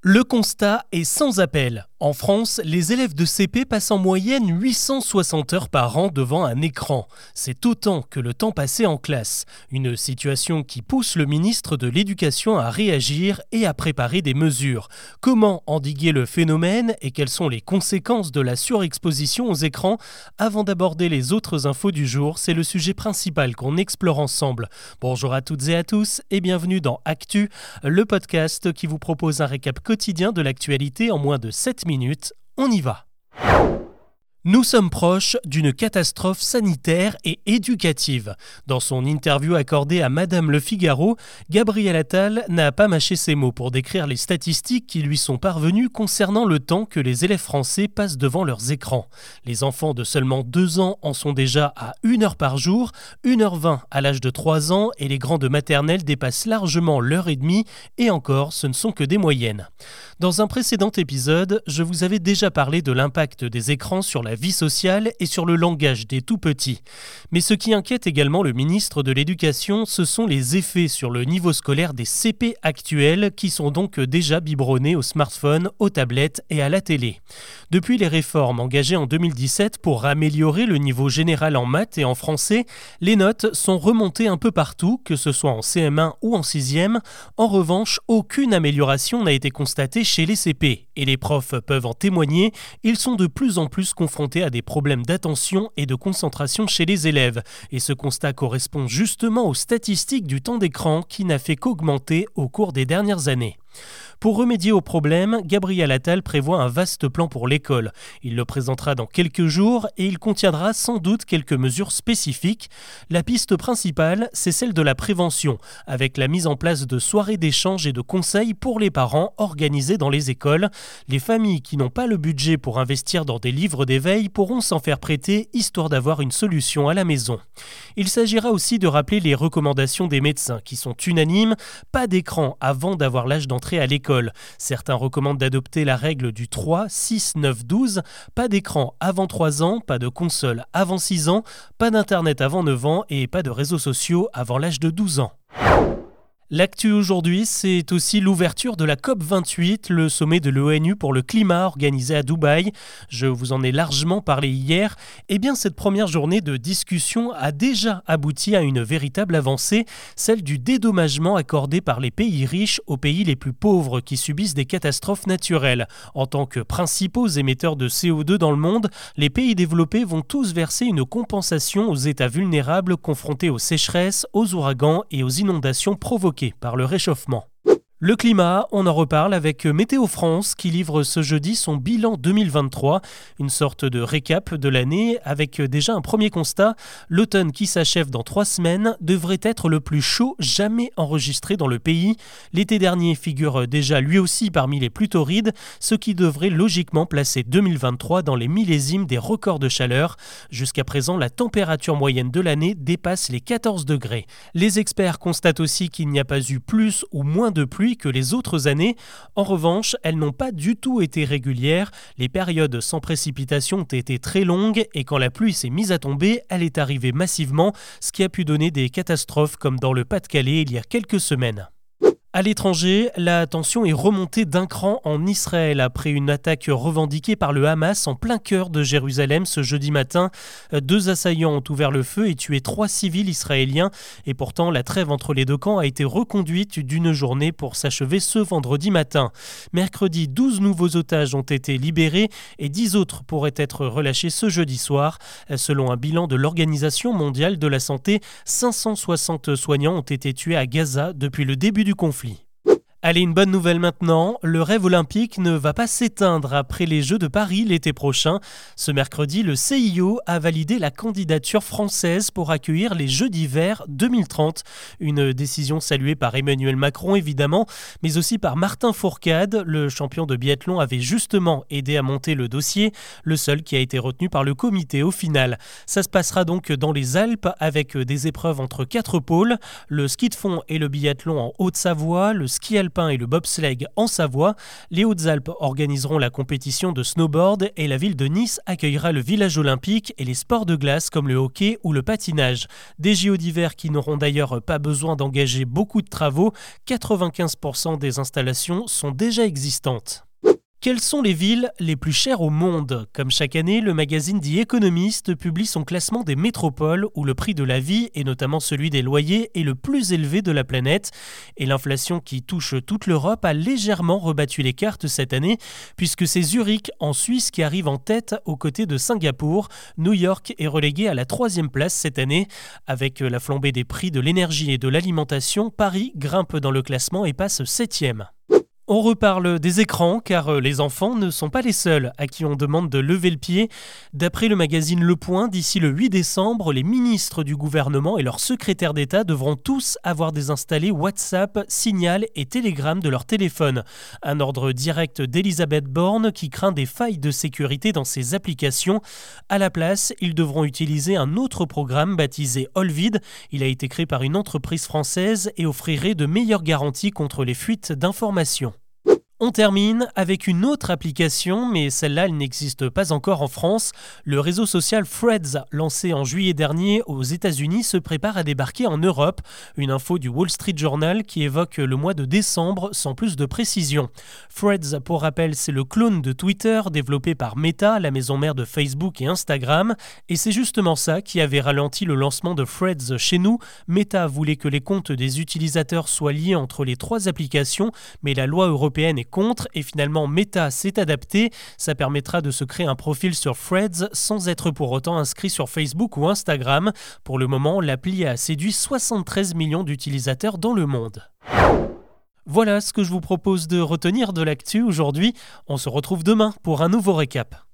Le constat est sans appel. En France, les élèves de CP passent en moyenne 860 heures par an devant un écran. C'est autant que le temps passé en classe. Une situation qui pousse le ministre de l'Éducation à réagir et à préparer des mesures. Comment endiguer le phénomène et quelles sont les conséquences de la surexposition aux écrans? Avant d'aborder les autres infos du jour, c'est le sujet principal qu'on explore ensemble. Bonjour à toutes et à tous et bienvenue dans Actu, le podcast qui vous propose un récap quotidien de l'actualité en moins de 7 minutes. On y va. Nous sommes proches d'une catastrophe sanitaire et éducative. Dans son interview accordée à Madame Le Figaro, Gabriel Attal n'a pas mâché ses mots pour décrire les statistiques qui lui sont parvenues concernant le temps que les élèves français passent devant leurs écrans. Les enfants de seulement 2 ans en sont déjà à 1 heure par jour, 1h20 à l'âge de 3 ans et les grands de maternelle dépassent largement l'heure et demie et encore ce ne sont que des moyennes. Dans un précédent épisode, je vous avais déjà parlé de l'impact des écrans sur la vie sociale et sur le langage des tout petits. Mais ce qui inquiète également le ministre de l'Éducation, ce sont les effets sur le niveau scolaire des CP actuels qui sont donc déjà biberonnés aux smartphones, aux tablettes et à la télé. Depuis les réformes engagées en 2017 pour améliorer le niveau général en maths et en français, les notes sont remontées un peu partout, que ce soit en CM1 ou en 6e. En revanche, aucune amélioration n'a été constatée chez les CP et les profs peuvent en témoigner, ils sont de plus en plus confrontés à des problèmes d'attention et de concentration chez les élèves. Et ce constat correspond justement aux statistiques du temps d'écran qui n'a fait qu'augmenter au cours des dernières années. Pour remédier au problème, Gabriel Attal prévoit un vaste plan pour l'école. Il le présentera dans quelques jours et il contiendra sans doute quelques mesures spécifiques. La piste principale, c'est celle de la prévention, avec la mise en place de soirées d'échange et de conseils pour les parents organisées dans les écoles. Les familles qui n'ont pas le budget pour investir dans des livres d'éveil pourront s'en faire prêter, histoire d'avoir une solution à la maison. Il s'agira aussi de rappeler les recommandations des médecins, qui sont unanimes, pas d'écran avant d'avoir l'âge d'entrer à l'école Certains recommandent d'adopter la règle du 3, 6, 9, 12. Pas d'écran avant 3 ans, pas de console avant 6 ans, pas d'Internet avant 9 ans et pas de réseaux sociaux avant l'âge de 12 ans. L'actu aujourd'hui, c'est aussi l'ouverture de la COP28, le sommet de l'ONU pour le climat organisé à Dubaï. Je vous en ai largement parlé hier. Eh bien, cette première journée de discussion a déjà abouti à une véritable avancée, celle du dédommagement accordé par les pays riches aux pays les plus pauvres qui subissent des catastrophes naturelles. En tant que principaux émetteurs de CO2 dans le monde, les pays développés vont tous verser une compensation aux États vulnérables confrontés aux sécheresses, aux ouragans et aux inondations provoquées par le réchauffement. Le climat, on en reparle avec Météo France qui livre ce jeudi son bilan 2023, une sorte de récap de l'année avec déjà un premier constat. L'automne qui s'achève dans trois semaines devrait être le plus chaud jamais enregistré dans le pays. L'été dernier figure déjà lui aussi parmi les plus torrides, ce qui devrait logiquement placer 2023 dans les millésimes des records de chaleur. Jusqu'à présent, la température moyenne de l'année dépasse les 14 degrés. Les experts constatent aussi qu'il n'y a pas eu plus ou moins de pluie que les autres années. En revanche, elles n'ont pas du tout été régulières. Les périodes sans précipitation ont été très longues et quand la pluie s'est mise à tomber, elle est arrivée massivement, ce qui a pu donner des catastrophes comme dans le Pas-de-Calais il y a quelques semaines. À l'étranger, la tension est remontée d'un cran en Israël après une attaque revendiquée par le Hamas en plein cœur de Jérusalem ce jeudi matin. Deux assaillants ont ouvert le feu et tué trois civils israéliens et pourtant la trêve entre les deux camps a été reconduite d'une journée pour s'achever ce vendredi matin. Mercredi, 12 nouveaux otages ont été libérés et 10 autres pourraient être relâchés ce jeudi soir. Selon un bilan de l'Organisation mondiale de la santé, 560 soignants ont été tués à Gaza depuis le début du conflit. Allez, une bonne nouvelle maintenant, le rêve olympique ne va pas s'éteindre après les Jeux de Paris l'été prochain. Ce mercredi, le CIO a validé la candidature française pour accueillir les Jeux d'hiver 2030. Une décision saluée par Emmanuel Macron évidemment, mais aussi par Martin Fourcade. Le champion de biathlon avait justement aidé à monter le dossier, le seul qui a été retenu par le comité au final. Ça se passera donc dans les Alpes avec des épreuves entre quatre pôles, le ski de fond et le biathlon en Haute-Savoie, le ski alpin et le bobsleigh en Savoie. Les Hautes-Alpes organiseront la compétition de snowboard et la ville de Nice accueillera le village olympique et les sports de glace comme le hockey ou le patinage. Des JO d'hiver qui n'auront d'ailleurs pas besoin d'engager beaucoup de travaux, 95% des installations sont déjà existantes. Quelles sont les villes les plus chères au monde? Comme chaque année, le magazine The Economist publie son classement des métropoles où le prix de la vie, et notamment celui des loyers, est le plus élevé de la planète. Et l'inflation qui touche toute l'Europe a légèrement rebattu les cartes cette année, puisque c'est Zurich, en Suisse, qui arrive en tête aux côtés de Singapour. New York est relégué à la troisième place cette année. Avec la flambée des prix de l'énergie et de l'alimentation, Paris grimpe dans le classement et passe septième. On reparle des écrans car euh, les enfants ne sont pas les seuls à qui on demande de lever le pied. D'après le magazine Le Point, d'ici le 8 décembre, les ministres du gouvernement et leurs secrétaires d'État devront tous avoir désinstallé WhatsApp, Signal et Telegram de leur téléphone. Un ordre direct d'Elisabeth Borne qui craint des failles de sécurité dans ces applications. À la place, ils devront utiliser un autre programme baptisé Olvid. Il a été créé par une entreprise française et offrirait de meilleures garanties contre les fuites d'informations. On termine avec une autre application, mais celle-là, elle n'existe pas encore en France. Le réseau social Threads, lancé en juillet dernier aux États-Unis, se prépare à débarquer en Europe. Une info du Wall Street Journal qui évoque le mois de décembre sans plus de précision. Threads, pour rappel, c'est le clone de Twitter développé par Meta, la maison mère de Facebook et Instagram. Et c'est justement ça qui avait ralenti le lancement de Threads chez nous. Meta voulait que les comptes des utilisateurs soient liés entre les trois applications, mais la loi européenne est contre et finalement Meta s'est adapté. Ça permettra de se créer un profil sur Threads sans être pour autant inscrit sur Facebook ou Instagram. Pour le moment, l'appli a séduit 73 millions d'utilisateurs dans le monde. Voilà ce que je vous propose de retenir de l'actu aujourd'hui. On se retrouve demain pour un nouveau récap.